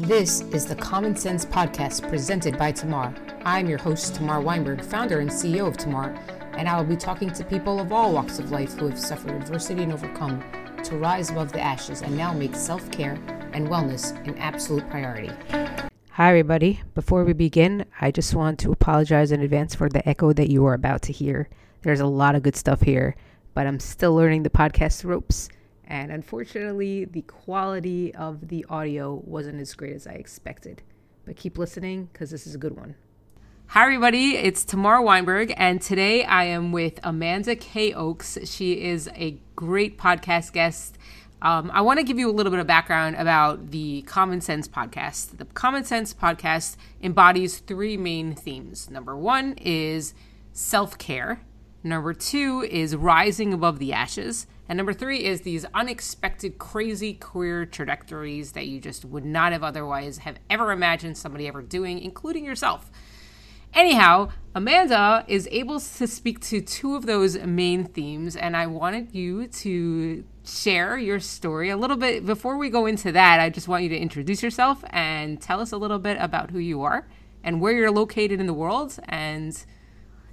This is the Common Sense Podcast presented by Tamar. I'm your host, Tamar Weinberg, founder and CEO of Tamar, and I will be talking to people of all walks of life who have suffered adversity and overcome to rise above the ashes and now make self care and wellness an absolute priority. Hi, everybody. Before we begin, I just want to apologize in advance for the echo that you are about to hear. There's a lot of good stuff here, but I'm still learning the podcast ropes. And unfortunately, the quality of the audio wasn't as great as I expected. But keep listening because this is a good one. Hi, everybody. It's Tamar Weinberg, and today I am with Amanda K. Oaks. She is a great podcast guest. Um, I want to give you a little bit of background about the Common Sense podcast. The Common Sense podcast embodies three main themes. Number one is self care, number two is rising above the ashes. And number three is these unexpected, crazy career trajectories that you just would not have otherwise have ever imagined somebody ever doing, including yourself. Anyhow, Amanda is able to speak to two of those main themes, and I wanted you to share your story a little bit. Before we go into that, I just want you to introduce yourself and tell us a little bit about who you are and where you're located in the world. And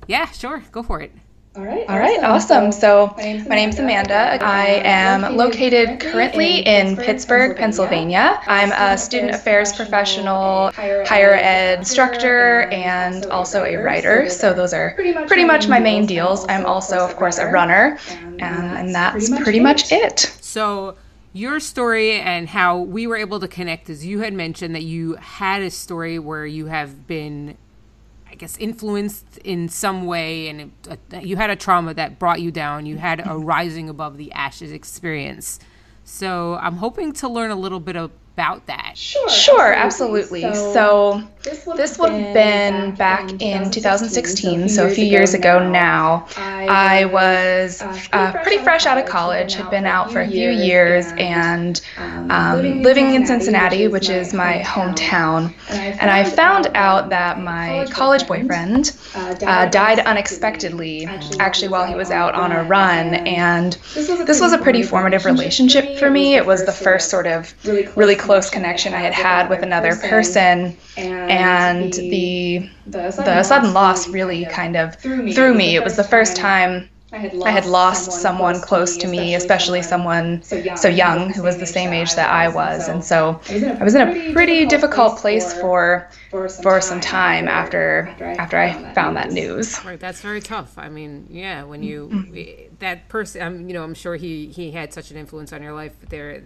yeah, sure, go for it. All right. All right. Awesome. So, my name is Amanda. I am located currently in Pittsburgh, Pennsylvania. I'm a student affairs professional, higher ed instructor, and also a writer. So, those are pretty much my main deals. I'm also, of course, a runner, and that's pretty much it. So, your story and how we were able to connect is you had mentioned that you had a story where you have been I guess influenced in some way, and it, uh, you had a trauma that brought you down. You had a rising above the ashes experience. So I'm hoping to learn a little bit about that? Sure, sure, absolutely. absolutely. So, so this would have been back in 2016, so a few years ago now. I was uh, uh pretty fresh out of college, had been out for a few years, and um, um living in Cincinnati, which is my hometown. And I found out that my college boyfriend uh, uh died unexpectedly, actually, while he was out on a run. And this was a pretty formative relationship for me. It was the first sort of really close connection I had had with another person, and the the sudden loss really kind of threw me. It was the first time I had lost, I had lost someone, someone close to me, especially someone so young, so young who was the same age that I was. And so I was in a pretty difficult place for for some time after after I found that news. Right, that's very tough. I mean, yeah, when you mm-hmm. that person, I'm you know, I'm sure he he had such an influence on your life. There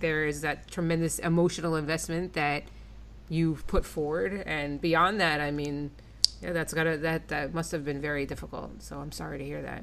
there is that tremendous emotional investment that you've put forward, and beyond that, I mean. Yeah, that's gotta that that must have been very difficult. So I'm sorry to hear that.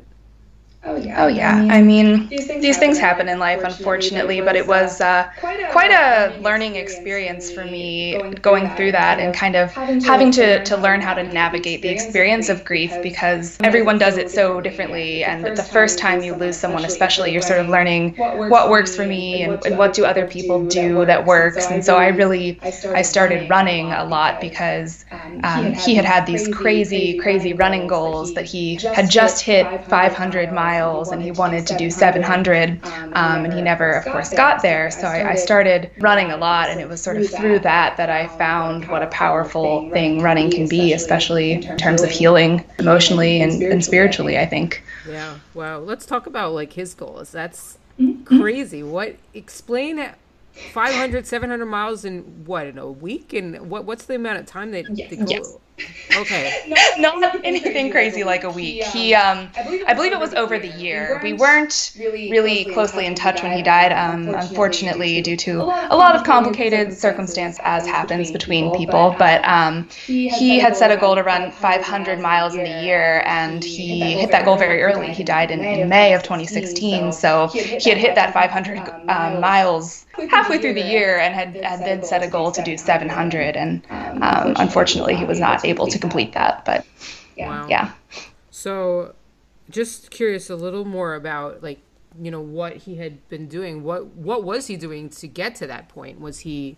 Oh yeah. Oh yeah. I mean, these things, these things happen in life, unfortunately, but it was uh, quite, a, quite a learning experience for me going through that and kind of having to, to learn how to navigate the experience of grief because everyone does it so differently. And the first time you lose someone, especially, you're sort of learning what works for me and, and what do other people do that works. And so I really I started running a lot because um, he had had these crazy, crazy running goals that he had just hit 500 miles miles and he wanted to do 700 um, and he never of course got there. So I, I, started running a lot and it was sort of through that that i found what a powerful thing running can be especially in terms of healing emotionally and, and spiritually i think. yeah wow. Let's talk about like his goals. That's mm-hmm. crazy. What explain 500 700 miles in what in a week and what what's the amount of time that they, they go yes. Okay. no, not anything crazy like a week. He, um, I believe it was over the year. We weren't really closely in touch when he died, um, unfortunately, due to a lot of complicated circumstance, as happens between people. But um, he had set a goal to run 500 miles in the year, and he hit that goal very early. He died in, in May of 2016, so he had hit that 500 um, miles halfway through the year and had, had then set a goal to do 700. And um, unfortunately, he was not able to complete that. But wow. yeah. So, just curious a little more about like you know what he had been doing. What what was he doing to get to that point? Was he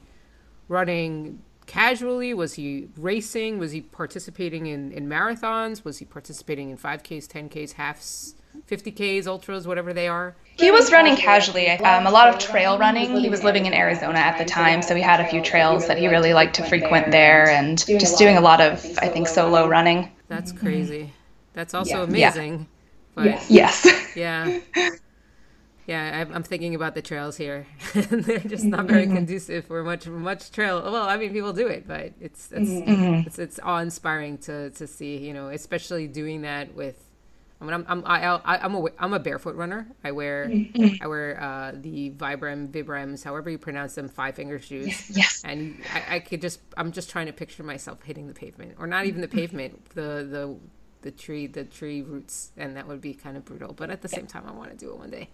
running casually? Was he racing? Was he participating in, in marathons? Was he participating in 5Ks, 10Ks, halves? 50Ks, ultras, whatever they are? He was running casually, um, a lot of trail running. He was living in Arizona at the time, so he had a few trails that he really liked to frequent there and just doing a lot of, I think, solo running. That's crazy. That's also amazing. But yes. Yeah. Yeah, I'm thinking about the trails here. They're just not very mm-hmm. conducive for much much trail. Well, I mean, people do it, but it's it's mm-hmm. it's, it's awe inspiring to to see. You know, especially doing that with. I mean, I'm I'm I, I, I'm a I'm a barefoot runner. I wear mm-hmm. I wear uh, the Vibram Vibrams, however you pronounce them, five finger shoes. Yes. yes. And I, I could just I'm just trying to picture myself hitting the pavement, or not even the pavement, the the the tree the tree roots, and that would be kind of brutal. But at the same time, I want to do it one day.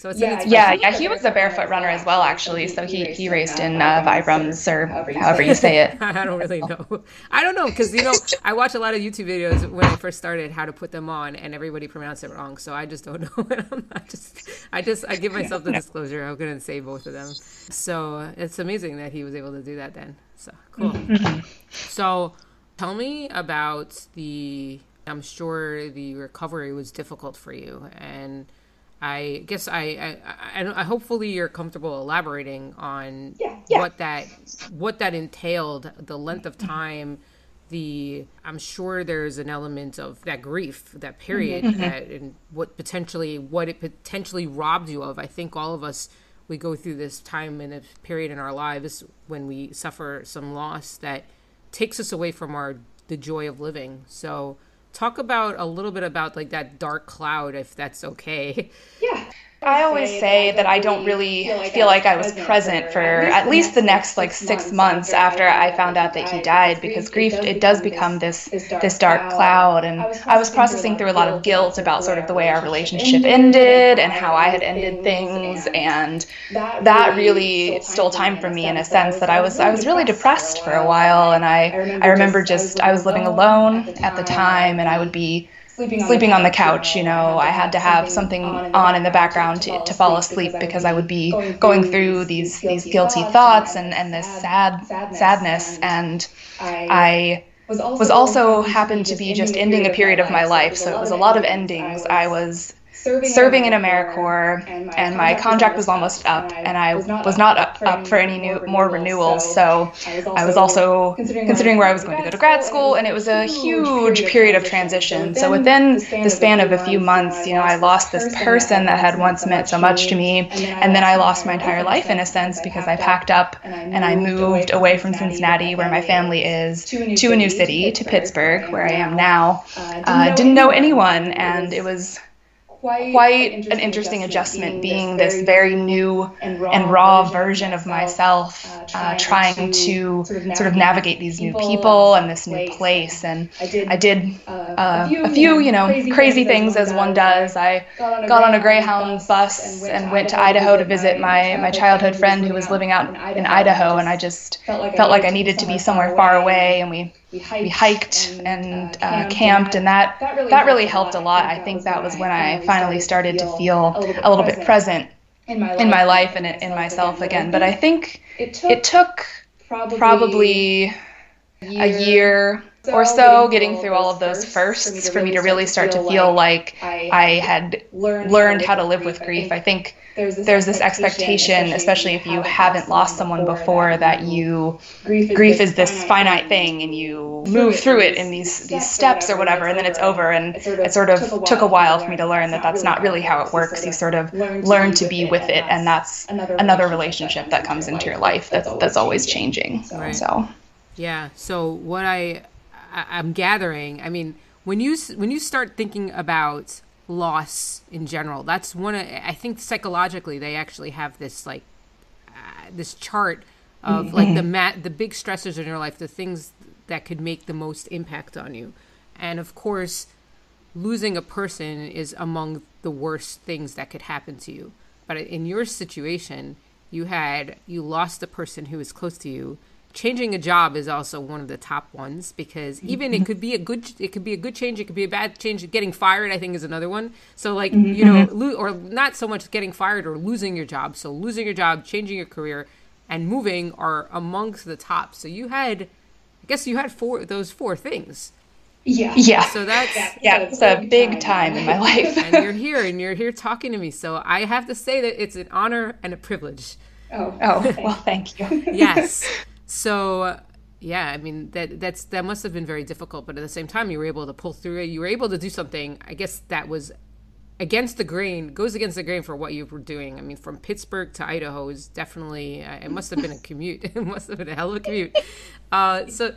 So it's yeah, yeah, yeah. He was a barefoot runner as well, actually. So he he raced in uh, Vibrams or however you say it. I don't really know. I don't know because you know I watch a lot of YouTube videos when I first started how to put them on, and everybody pronounced it wrong. So I just don't know. I'm not just I just I give myself the disclosure. I'm gonna say both of them. So it's amazing that he was able to do that. Then so cool. Mm-hmm. So tell me about the. I'm sure the recovery was difficult for you and I guess I, I, I, I, hopefully you're comfortable elaborating on yeah, yeah. what that what that entailed, the length of time, the I'm sure there's an element of that grief, that period, mm-hmm. that and what potentially what it potentially robbed you of. I think all of us we go through this time and a period in our lives when we suffer some loss that takes us away from our the joy of living. So talk about a little bit about like that dark cloud if that's okay. Yeah I always say that I don't really feel like I was present for at least the next like six months after I found out that he died because grief it does become this this dark cloud. and I was processing through a lot of guilt about sort of the way our relationship ended and how I had ended things and that really stole time from me in a sense that I was I was really depressed for a while and I I remember just I was living alone at the time and I would be sleeping on, sleeping the, on the couch. You know, I had to have something on in the background to, to fall asleep because I would be going through these these guilty thoughts and and this sad sadness, and I was also happened to be just ending a period of my life. So it was a lot of endings. I was serving, serving in AmeriCorps, and my, and my contract was almost up, and I was not, was not up, up for any new more renewals. So I was also considering where I was going to go to grad school, and it was a huge period of transition. So within the span of a few months, you know, I lost this person that had once meant so much to me, and then I lost my entire life in a sense because I packed up and I moved away from Cincinnati, where my family is, to a new city, to Pittsburgh, where I am now. Uh, didn't know anyone, and it was quite, quite an interesting, adjustment being this very new and raw, and raw version of myself, uh, uh, trying to sort of navigate these new people and this new place. And I did uh, uh a few, you know, crazy things as one does. I got on a Greyhound bus and went to Idaho to visit my, my childhood friend who was living out in Idaho, and I just felt like I needed to be somewhere far away, and we we hiked, we hiked and, and uh, uh, camped, and that that really, that really helped a lot. I think that was when I finally started to feel a little bit present in my life, in my life and in myself again. But I think it took probably a year or so getting through all of those firsts for me to really start to feel like I had learned how to live with grief. I think there's this, there's this expectation, especially if you haven't lost someone before, that you grief is, grief is this finite thing and you move through it in these these steps or whatever, and then it's over. And it sort of took a while for me to learn that that's not really how it works. You sort of learn to be with it, and that's another relationship that comes into your life that's that's always changing. So yeah. So what I I'm gathering, I mean, when you when you start thinking about loss in general. That's one. Of, I think psychologically they actually have this like uh, this chart of mm-hmm. like the mat the big stressors in your life, the things that could make the most impact on you, and of course, losing a person is among the worst things that could happen to you. But in your situation, you had you lost a person who was close to you changing a job is also one of the top ones because even it could be a good it could be a good change it could be a bad change getting fired i think is another one so like mm-hmm. you know lo- or not so much getting fired or losing your job so losing your job changing your career and moving are amongst the top so you had i guess you had four those four things Yeah. Yeah. So that's yeah, it's a big time in my life. and you're here and you're here talking to me. So I have to say that it's an honor and a privilege. Oh. Oh, well, thank you. yes. So yeah, I mean that that's that must have been very difficult, but at the same time you were able to pull through it. You were able to do something. I guess that was against the grain, goes against the grain for what you were doing. I mean, from Pittsburgh to Idaho is definitely uh, it must have been a commute. it must have been a hell of a commute. Uh, so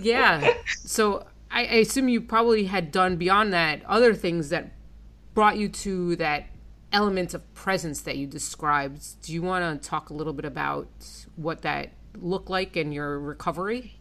yeah, so I, I assume you probably had done beyond that other things that brought you to that element of presence that you described. Do you want to talk a little bit about what that looked like in your recovery?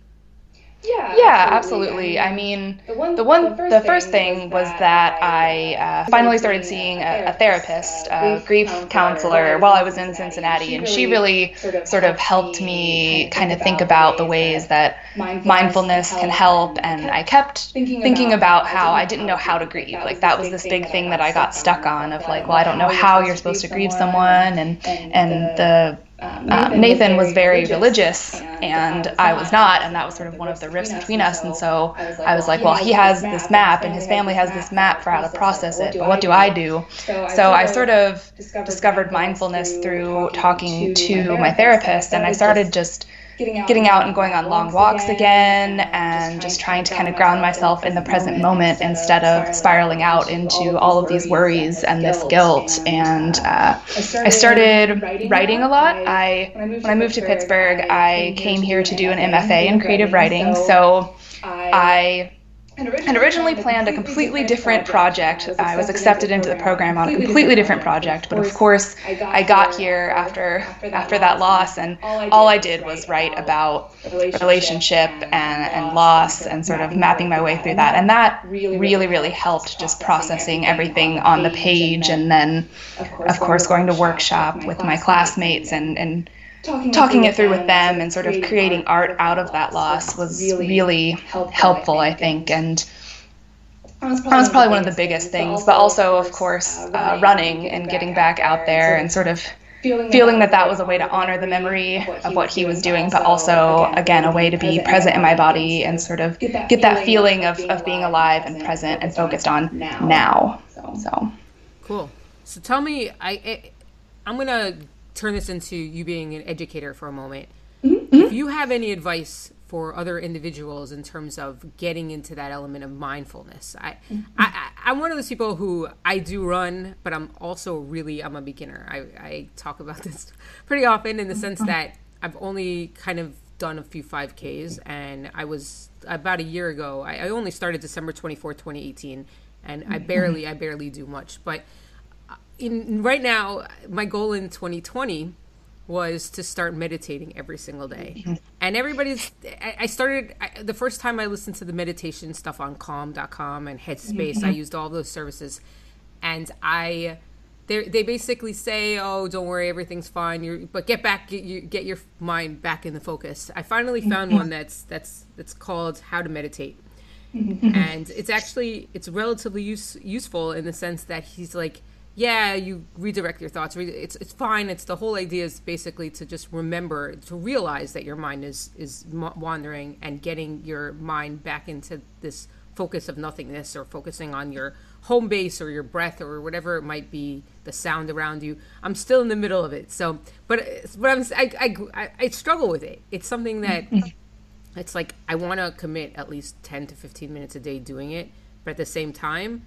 Yeah, yeah, absolutely. I mean, the one, the, one, the first, thing was that I uh, finally started seeing a, a therapist, a grief counselor, while I was in Cincinnati, and she really sort of helped me kind of think about the ways that mindfulness can help. And I kept thinking about how I didn't know how to grieve. Like that was this big thing that I got stuck on of like, well, I don't know how you're supposed to grieve someone, and and the um, Nathan, Nathan, was very religious, and, and I was not, and that was sort of one of the rifts between us. And so I was like, well, he has this map, and his family has this map for how to process it, but what do I do? So I sort of discovered mindfulness through talking to my therapist, and I started just getting out, getting out and going on long walks again, and just trying to kind of ground myself in the present moment instead of spiraling out into all of these worries and this guilt. And uh, I started writing a lot. I when I moved to Pittsburgh, I came here to do an MFA in creative writing. So I and originally planned a completely different project. I was accepted into the program on a completely different project, but of course, I got here after after that loss, and all I did was write about relationship and, and loss and sort of mapping my way through that. And that really, really helped just processing everything on the page, and then, of course, going to workshop with my classmates and and talking, talking it through with them and sort of creating art out of that loss was really helpful, I think. And that was probably, that was probably one of the biggest things, but also, of course, uh, running and getting back out there and sort of feeling that that was a way to honor the memory of what he was doing, but also, again, a way to be present in my body and sort of get that feeling of, of being alive and present and focused on now. So cool. So tell me, I, I'm gonna turn this into you being an educator for a moment. Mm-hmm. If you have any advice for other individuals in terms of getting into that element of mindfulness, I, mm-hmm. I, I am one of those people who I do run, but I'm also really I'm a beginner. I, I talk about this pretty often in the sense mm-hmm. that I've only kind of done a few 5Ks, and I was about a year ago. I, I only started December 24, 2018, and I mm-hmm. barely I barely do much, but in right now, my goal in 2020 was to start meditating every single day. Mm-hmm. And everybody's, I started, I, the first time I listened to the meditation stuff on calm.com and Headspace, mm-hmm. I used all those services. And I, they basically say, oh, don't worry, everything's fine. You're, but get back, get, you, get your mind back in the focus. I finally found mm-hmm. one that's, that's, that's called How to Meditate. Mm-hmm. And it's actually, it's relatively use, useful in the sense that he's like, yeah, you redirect your thoughts. It's it's fine. It's the whole idea is basically to just remember to realize that your mind is is wandering and getting your mind back into this focus of nothingness or focusing on your home base or your breath or whatever it might be, the sound around you. I'm still in the middle of it. So, but uh, but I'm I I, I struggle with it. It's something that mm-hmm. it's like I want to commit at least 10 to 15 minutes a day doing it, but at the same time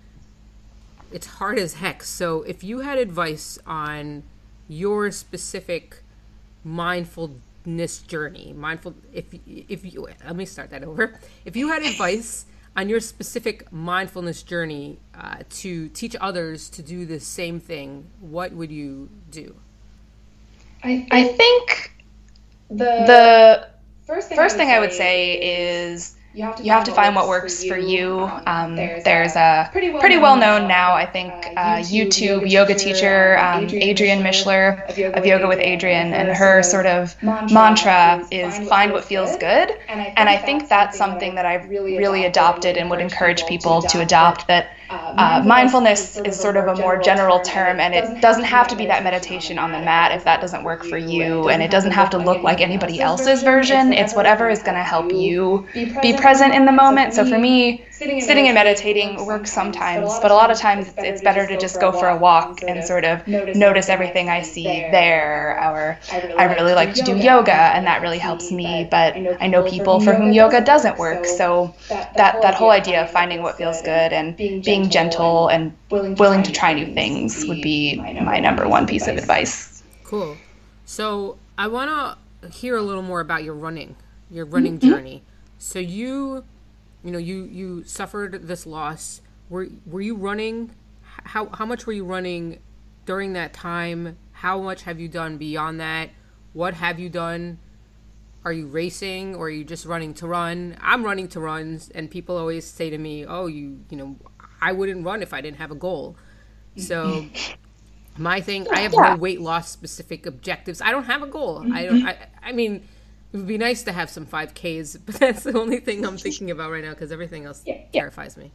it's hard as heck. So if you had advice on your specific mindfulness journey, mindful if if you let me start that over. If you had advice on your specific mindfulness journey uh, to teach others to do the same thing, what would you do? I, I think the the first thing, first I, would thing I would say is you have to, you have to find what works for you. Um, there's, there's a pretty well, pretty well known now, I think, uh, YouTube yoga teacher, um, Adriene Mishler of Yoga with Adriene, and her sort of mantra is find what feels good. And I think that's something that I've really adopted and would encourage people to adopt that uh, mindfulness is sort of a more general term, and it doesn't have to be that meditation on the mat if that doesn't work for you, and it doesn't have to look like anybody else's version. It's whatever is going to help you be present in the moment. So for me, sitting and meditating works sometimes, but a lot of times it's better to just go for a walk and sort of notice everything I see there. Or I really like to do yoga, and that really helps me. But I know people for whom yoga doesn't work, so that that whole idea of finding what feels good and being gentle and willing to try new things would be my number one piece of advice. Cool. So I want to hear a little more about your running, your running mm-hmm. journey. So you you know you you suffered this loss were were you running how how much were you running during that time how much have you done beyond that what have you done are you racing or are you just running to run i'm running to runs and people always say to me oh you you know i wouldn't run if i didn't have a goal. So my thing i have no weight loss specific objectives. I don't have a goal. I don't mm-hmm. i, I mean it would be nice to have some 5Ks, but that's the only thing I'm thinking about right now because everything else yeah, terrifies me.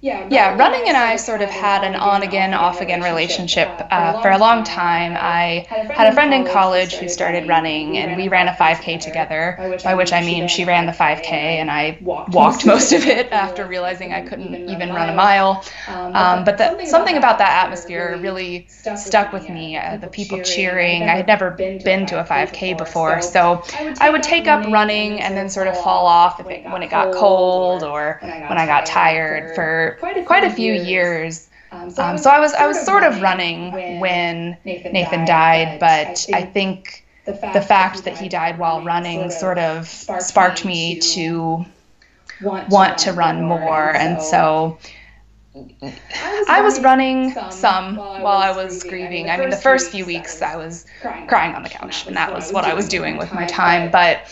Yeah, yeah. Running and I sort of had an on again, off again relationship uh, for a long time. I had a friend in college who started running, and we ran a 5K together. By which I mean she ran the 5K, and I walked most of it after realizing I couldn't even run a mile. Um, but the, something about that atmosphere really stuck with me. Uh, the people cheering. I had never been to a 5K before, so I would take up running and then sort of fall off if it, when it got cold or when I got tired for quite a, quite a few years. years. Um, so, um, I was, so, I was, I was sort of running when Nathan, Nathan died, but I think the fact, the fact that he died while running sort of sparked me to want to run more, and so. I was running some while I was grieving. I mean, the first few weeks I was crying on the couch, and that was what I was doing with my time. But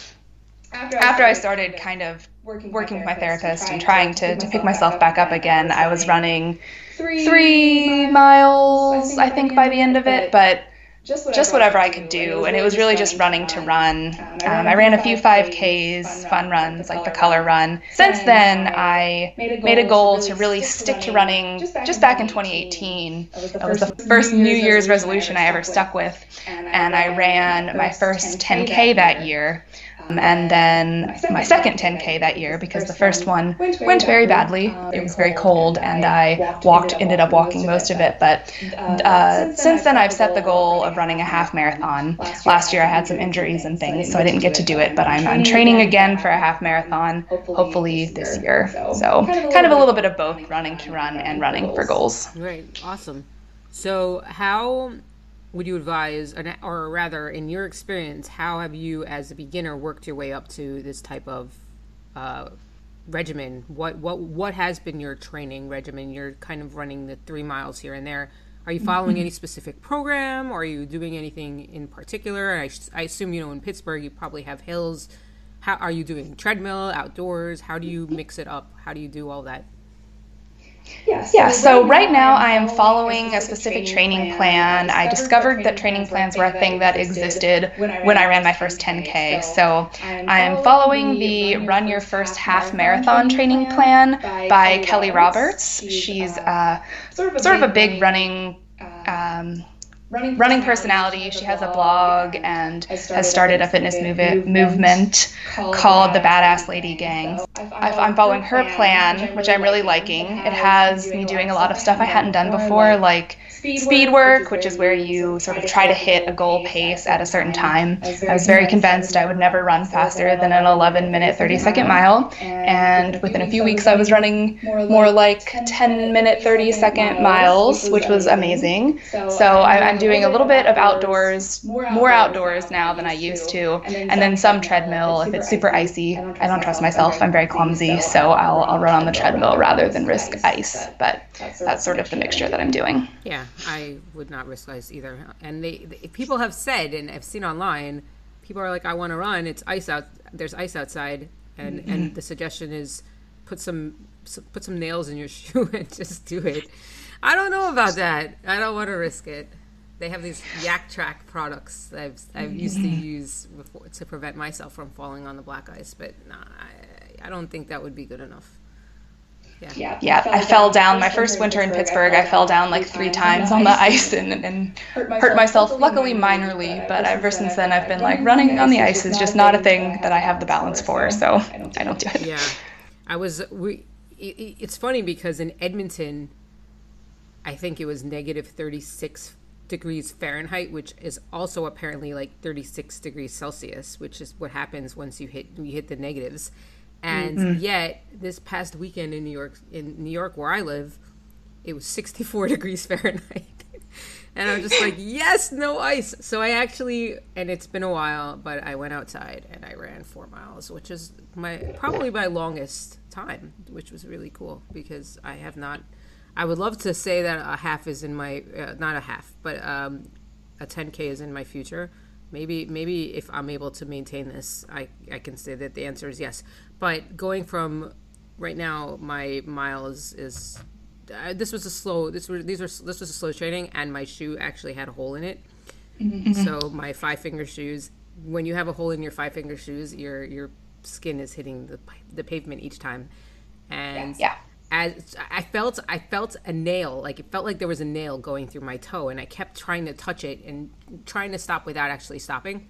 after I started kind of working, working with my therapist and trying to, to pick myself back up again. I was running three, miles, I think, by the end of it, but just whatever, just whatever I could do. And it was really just running to run. Um, I ran a few 5Ks, fun runs, like the color run. Since then, I made a goal to really stick to running just back in 2018. It was the first New Year's resolution I ever stuck with. And I ran my first 10K that year. Um, and then my second 10K that year because the first one went very badly. It was very cold, and I walked, ended up walking most of it. But uh, since then, I've set the goal of running a half marathon. Last year, I had some injuries and things, so I didn't get to do it. But I'm, I'm training again for a half marathon, hopefully this year. So kind of a little bit of both running to run and running for goals. Right, awesome. So, how would you advise, or rather, in your experience, how have you, as a beginner, worked your way up to this type of uh, regimen? What what what has been your training regimen? You're kind of running the three miles here and there. Are you following any specific program? Or are you doing anything in particular? I, I assume you know in Pittsburgh you probably have hills. How are you doing treadmill outdoors? How do you mix it up? How do you do all that? Yeah, so, yeah, so right now I am following a specific training plan. I discovered that training plans were a thing that existed when I ran my first 10K. So I am following the Run Your First Half Marathon training plan by Kelly Roberts. She's uh, sort of a big running. Um, running, running personality. She has a blog and has started a fitness movement movement called the Badass Lady Gang. I'm following her plan, which I'm really liking. It has me doing a lot of stuff I hadn't done before, like speed work, which is where you sort of try to hit a goal pace at a certain time. I was very convinced I would never run faster than an 11 minute 30 second mile, and within a few weeks I was running more like 10 minute 30 second miles, which was amazing. So I'm doing a little bit of outdoors, more outdoors now than I used to, and then some treadmill if it's super icy. I don't trust myself. I'm very clumsy, so I'll, I'll run on the treadmill rather than risk ice. But that's sort of the mixture that I'm doing. Yeah. I would not risk ice either. And they, they people have said, and I've seen online, people are like, I want to run. It's ice out. There's ice outside, and mm-hmm. and the suggestion is put some put some nails in your shoe and just do it. I don't know about that. I don't want to risk it. They have these Yaktrax products that I've, I've used to use before to prevent myself from falling on the black ice, but nah, I, I don't think that would be good enough. Yeah. yeah, yeah. I fell down my first winter in Pittsburgh. I fell down like three times on the ice and, and hurt myself, luckily minorly. But ever since then, I've been like running on the ice is just not a thing that I have the balance for, so I don't do it. Yeah, I was. We. It's funny because in Edmonton, I think it was negative thirty six degrees Fahrenheit, which is also apparently like 36 degrees Celsius, which is what happens once you hit you hit the negatives. And mm-hmm. yet, this past weekend in New York, in New York where I live, it was 64 degrees Fahrenheit. and I'm just like, yes, no ice. So I actually, and it's been a while, but I went outside and I ran four miles, which is my probably my longest time, which was really cool because I have not. I would love to say that a half is in my, uh, not a half, but um, a 10k is in my future. Maybe, maybe if I'm able to maintain this, I, I can say that the answer is yes. But going from right now, my miles is uh, this was a slow. This were these were this was a slow training, and my shoe actually had a hole in it. Mm-hmm. So my five finger shoes. When you have a hole in your five finger shoes, your your skin is hitting the the pavement each time, and yeah. As I felt, I felt a nail. Like it felt like there was a nail going through my toe, and I kept trying to touch it and trying to stop without actually stopping,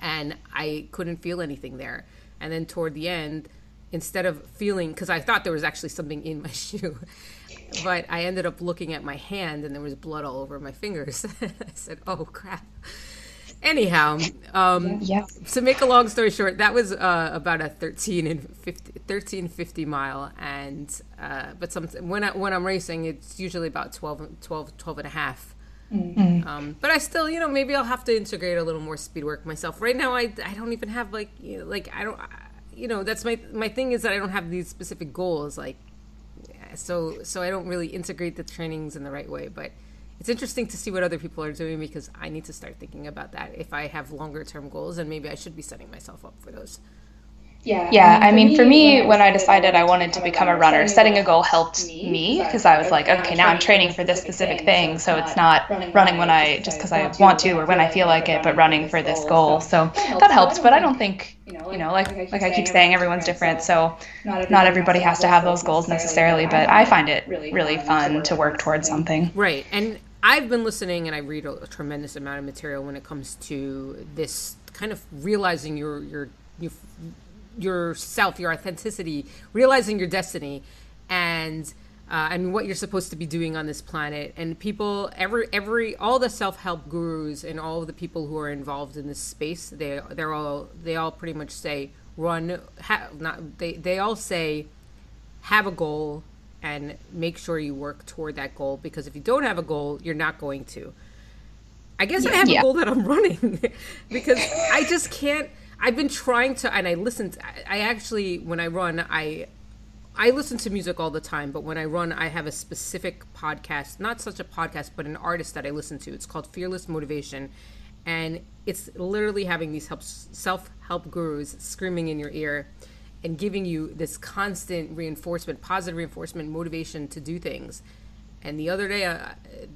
and I couldn't feel anything there and then toward the end instead of feeling because i thought there was actually something in my shoe but i ended up looking at my hand and there was blood all over my fingers i said oh crap anyhow um yeah. to make a long story short that was uh, about a 13 and 50 13 50 mile and uh, but some when I, when i'm racing it's usually about 12 12 12 and a half Mm-hmm. Um, but I still, you know, maybe I'll have to integrate a little more speed work myself. Right now, I, I don't even have like, you know, like I don't, you know, that's my my thing is that I don't have these specific goals. Like, so so I don't really integrate the trainings in the right way. But it's interesting to see what other people are doing because I need to start thinking about that. If I have longer term goals, and maybe I should be setting myself up for those. Yeah. Yeah. I mean, for me, when I decided I wanted to become a runner, setting a goal helped me because I was like, okay, now I'm training for this specific thing. So it's not running when I just because I want to or when I feel like it, but running for this goal. So that helps. But I don't think, you know, like like I keep saying, everyone's different. So not everybody has to have those goals necessarily. But I find it really fun to work towards something. Right. And I've been listening and I read a, tremendous amount of material when it comes to this kind of realizing your your your yourself, your authenticity, realizing your destiny, and uh, and what you're supposed to be doing on this planet. And people, every every all the self help gurus and all the people who are involved in this space, they they're all they all pretty much say run. Ha, not they they all say have a goal and make sure you work toward that goal because if you don't have a goal, you're not going to. I guess I have yeah. a goal that I'm running because I just can't I've been trying to, and I listened. I actually, when I run, I I listen to music all the time, but when I run, I have a specific podcast, not such a podcast, but an artist that I listen to. It's called Fearless Motivation, and it's literally having these help, self-help gurus screaming in your ear and giving you this constant reinforcement, positive reinforcement, motivation to do things. And the other day, uh,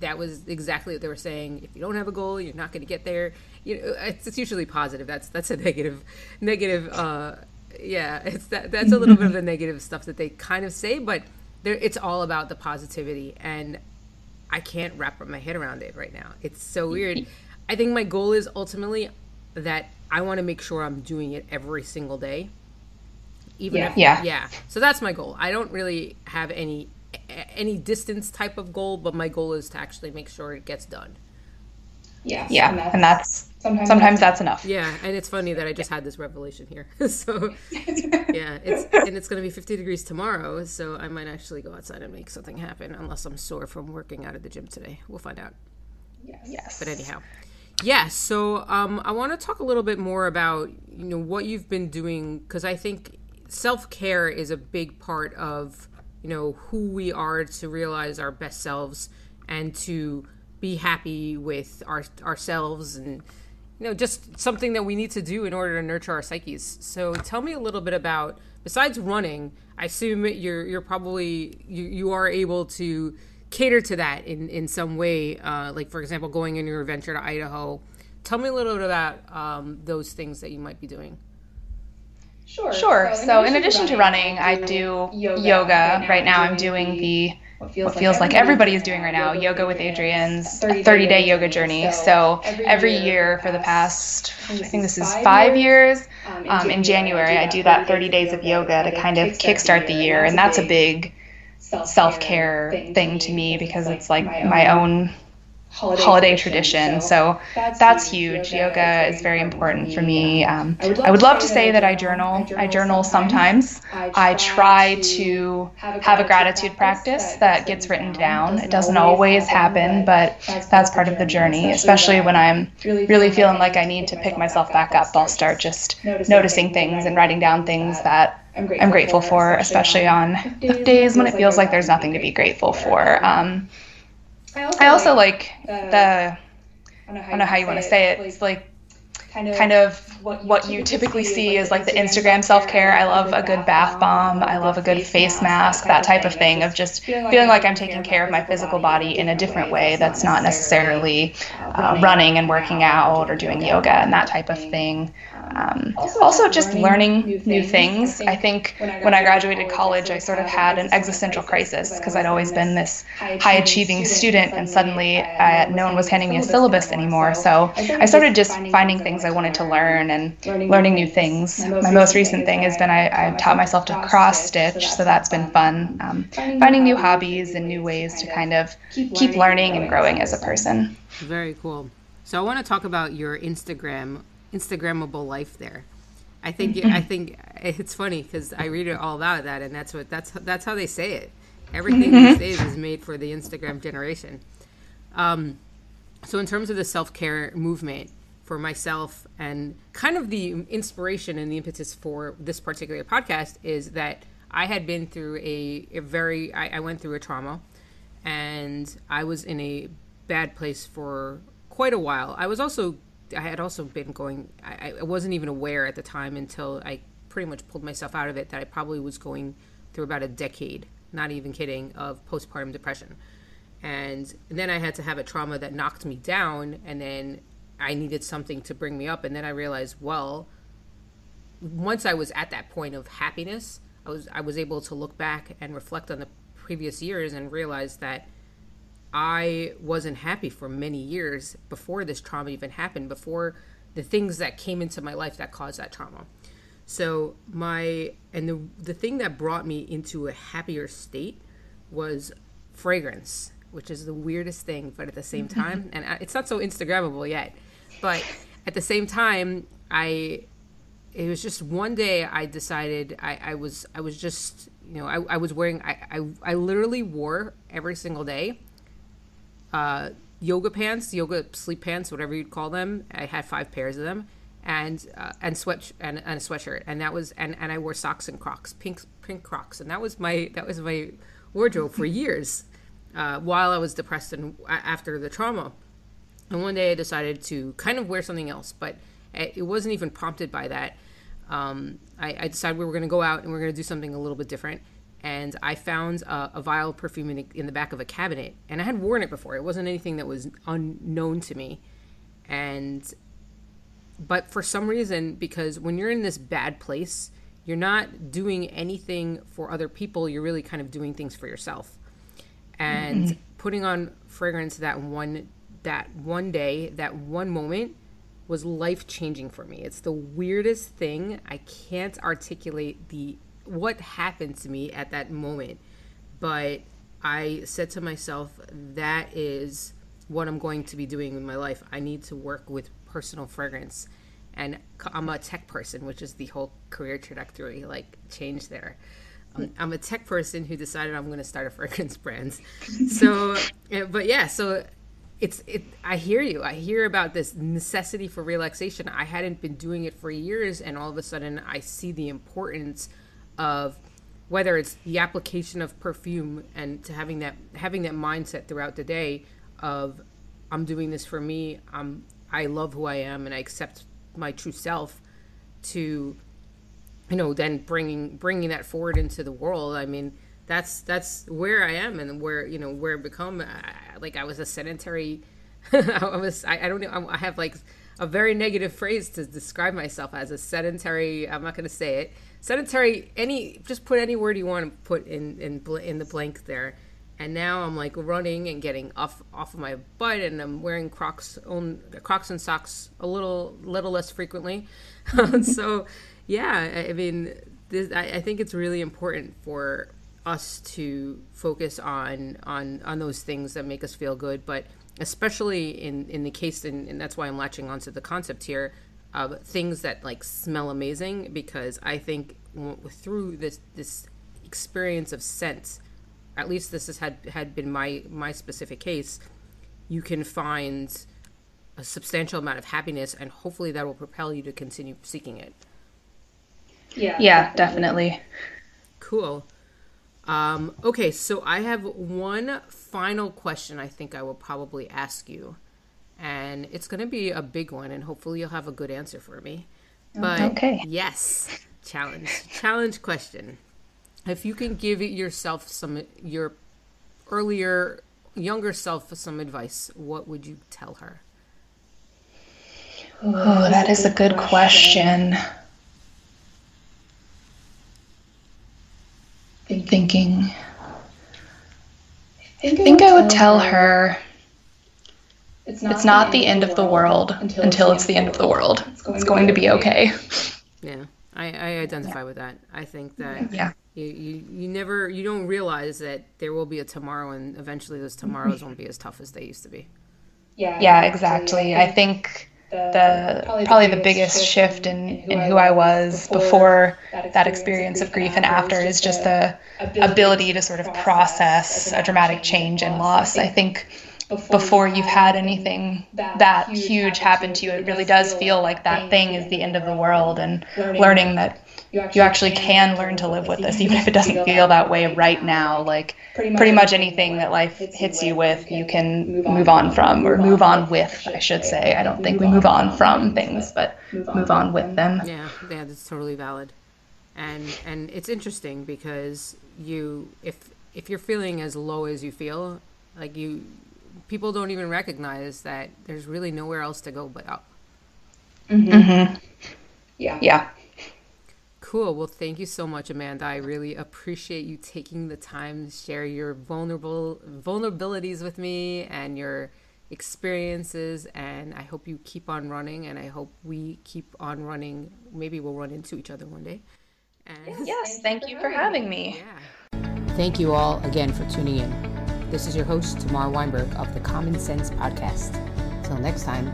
that was exactly what they were saying. If you don't have a goal, you're not going to get there. You know, it's, it's, usually positive. That's that's a negative, negative. Uh, yeah, it's that that's a little bit of the negative stuff that they kind of say, but it's all about the positivity, and I can't wrap my head around it right now. It's so weird. I think my goal is ultimately that I want to make sure I'm doing it every single day. Even yeah. If, yeah. Yeah. So that's my goal. I don't really have any any distance type of goal, but my goal is to actually make sure it gets done. Yes, yeah, and that's, and that's sometimes, sometimes that's, that's, enough. Yeah, and it's funny that I just had this revelation here. so yeah, it's and it's going to be 50 degrees tomorrow, so I might actually go outside and make something happen, unless I'm sore from working out at the gym today. We'll find out. Yes. Yes. But anyhow, yeah. So um, I want to talk a little bit more about you know what you've been doing because I think self care is a big part of you know who we are to realize our best selves and to be happy with our ourselves and you know just something that we need to do in order to nurture our psyches. So tell me a little bit about besides running i assume you're you're probably you, you are able to cater to that in in some way uh, like for example going on your adventure to idaho. Tell me a little bit about um, those things that you might be doing Sure. Sure. So, so in, addition to running, I do yoga. yoga. Right now, I'm doing the what feels, what feels like, everybody is doing right now yoga with Adriene's 30 day yoga journey. So every year for the past, I think this is five years, um, in January, I do that 30 days of yoga to kind of kickstart the year. And that's a big self care thing to me because it's like my own holiday, holiday tradition. So that's, that's huge. Yoga is very important for me. Um, I, would I would love to say that I journal. I journal sometimes. I try to have a gratitude practice that gets written down. It doesn't always happen, but that's part of the journey, especially when I'm really feeling like I need to pick myself back up. I'll start just noticing things and writing down things that I'm grateful, I'm grateful for, especially on the days when it feels like there's nothing to be grateful for. Um, I also, I also like, like the, I don't know how, don't know how you want to say it. It's like kind of, kind of what, what you typically see is like the Instagram self care. I love a good bath bomb. I love a good face mask, that type of thing, of just feeling like I'm taking care of my physical body in a different way that's not necessarily uh, running and working out or doing yoga and that type of thing. Um, also, also, just learning, learning new, things. I think, I think when I graduated college, I sort of had an existential crisis because I'd always been this high achieving student, and suddenly uh, no one was handing me a syllabus anymore. So I started just finding things I wanted to learn and learning new things. My most recent thing has been I, I taught myself to cross stitch, so that's been fun. Um, finding new hobbies and new ways to kind of keep learning and growing as a person. Very cool. So I want to talk about your Instagram Instagrammable life there. I think I think it's funny because I read it all about that, and that's what that's that's how they say it. Everything these days is made for the Instagram generation. Um, so in terms of the self care movement for myself, and kind of the inspiration and the impetus for this particular podcast is that I had been through a, a very I, I went through a trauma, and I was in a bad place for quite a while. I was also I had also been going. I, I wasn't even aware at the time until I pretty much pulled myself out of it that I probably was going through about a decade, not even kidding, of postpartum depression. And then I had to have a trauma that knocked me down, and then I needed something to bring me up. And then I realized, well, once I was at that point of happiness, I was I was able to look back and reflect on the previous years and realize that I wasn't happy for many years before this trauma even happened, before the things that came into my life that caused that trauma. So my and the the thing that brought me into a happier state was fragrance, which is the weirdest thing, but at the same time, and it's not so Instagrammable yet, but at the same time, I it was just one day I decided I, I was I was just you know I, I was wearing I, I I literally wore every single day uh, yoga pants, yoga sleep pants, whatever you'd call them. I had five pairs of them, and uh, and sweat and, and a sweatshirt, and that was and, and I wore socks and Crocs, pink pink Crocs, and that was my that was my wardrobe for years, uh, while I was depressed and after the trauma. And one day I decided to kind of wear something else, but it wasn't even prompted by that. Um, I, I decided we were going to go out and we are going to do something a little bit different and I found a, a vial of perfume in the, in the, back of a cabinet, and I had worn it before. It wasn't anything that was unknown to me, and but for some reason, because when you're in this bad place, you're not doing anything for other people. You're really kind of doing things for yourself, and mm-hmm. putting on fragrance that one that one day, that one moment was life changing for me. It's the weirdest thing. I can't articulate the what happened to me at that moment. But I said to myself, that is what I'm going to be doing in my life. I need to work with personal fragrance. And I'm a tech person, which is the whole career trajectory, like change there. Um, I'm a tech person who decided I'm going to start a fragrance brand. So, but yeah, so it's it. I hear you. I hear about this necessity for relaxation. I hadn't been doing it for years, and all of a sudden, I see the importance of whether it's the application of perfume and to having that having that mindset throughout the day of I'm doing this for me. I'm I love who I am and I accept my true self to you know then bringing bringing that forward into the world. I mean that's that's where I am and where you know where I become like I was a sedentary I was I, I don't know I have like a very negative phrase to describe myself as a sedentary. I'm not going to say it. Sedentary. Any just put any word you want to put in in in the blank there. And now I'm like running and getting off off of my butt, and I'm wearing Crocs on Crocs and socks a little little less frequently. Um, so, yeah, I mean, this, I, I think it's really important for us to focus on on on those things that make us feel good, but especially in in the case and, and that's why i'm latching onto the concept here of things that like smell amazing because i think through this this experience of scent at least this has had had been my my specific case you can find a substantial amount of happiness and hopefully that will propel you to continue seeking it yeah yeah definitely, definitely. cool um, okay, so I have one final question I think I will probably ask you. And it's going to be a big one, and hopefully you'll have a good answer for me. But okay. yes, challenge. challenge question. If you can give yourself some, your earlier, younger self some advice, what would you tell her? Oh, that is a good question. Been thinking. I think I would tell her it's not, it's not the, end of the world until, until it's the end of the world. It's going, it's going to be okay. Yeah, I, I identify yeah. with that. I think that yeah. You, you, you never you don't realize that there will be a tomorrow and eventually those tomorrows won't be as tough as they used to be. Yeah, yeah, exactly. I think the probably, probably the biggest, biggest shift in, in who I was before that experience of grief and after is just the ability to sort of process a dramatic change and loss. I think before you've had anything that huge happen to you, it really does feel like that thing is the end of the world and learning that you actually, you actually can learn to live with this, even if it doesn't feel that way right now. Like pretty much, pretty much anything that life hits you with, you can move on from, or move on with, I should say. I don't think we move on from things, but move on with them. Yeah, yeah, that's totally valid. And and it's interesting because you, if if you're feeling as low as you feel, like you, people don't even recognize that there's really nowhere else to go but up. Mm-hmm. mm-hmm. Yeah. Yeah. Cool. Well, thank you so much, Amanda. I really appreciate you taking the time to share your vulnerable vulnerabilities with me and your experiences. And I hope you keep on running, and I hope we keep on running. Maybe we'll run into each other one day. And yes, thank you for having me. Yeah. Thank you all again for tuning in. This is your host, Tamar Weinberg of the Common Sense Podcast. Till next time,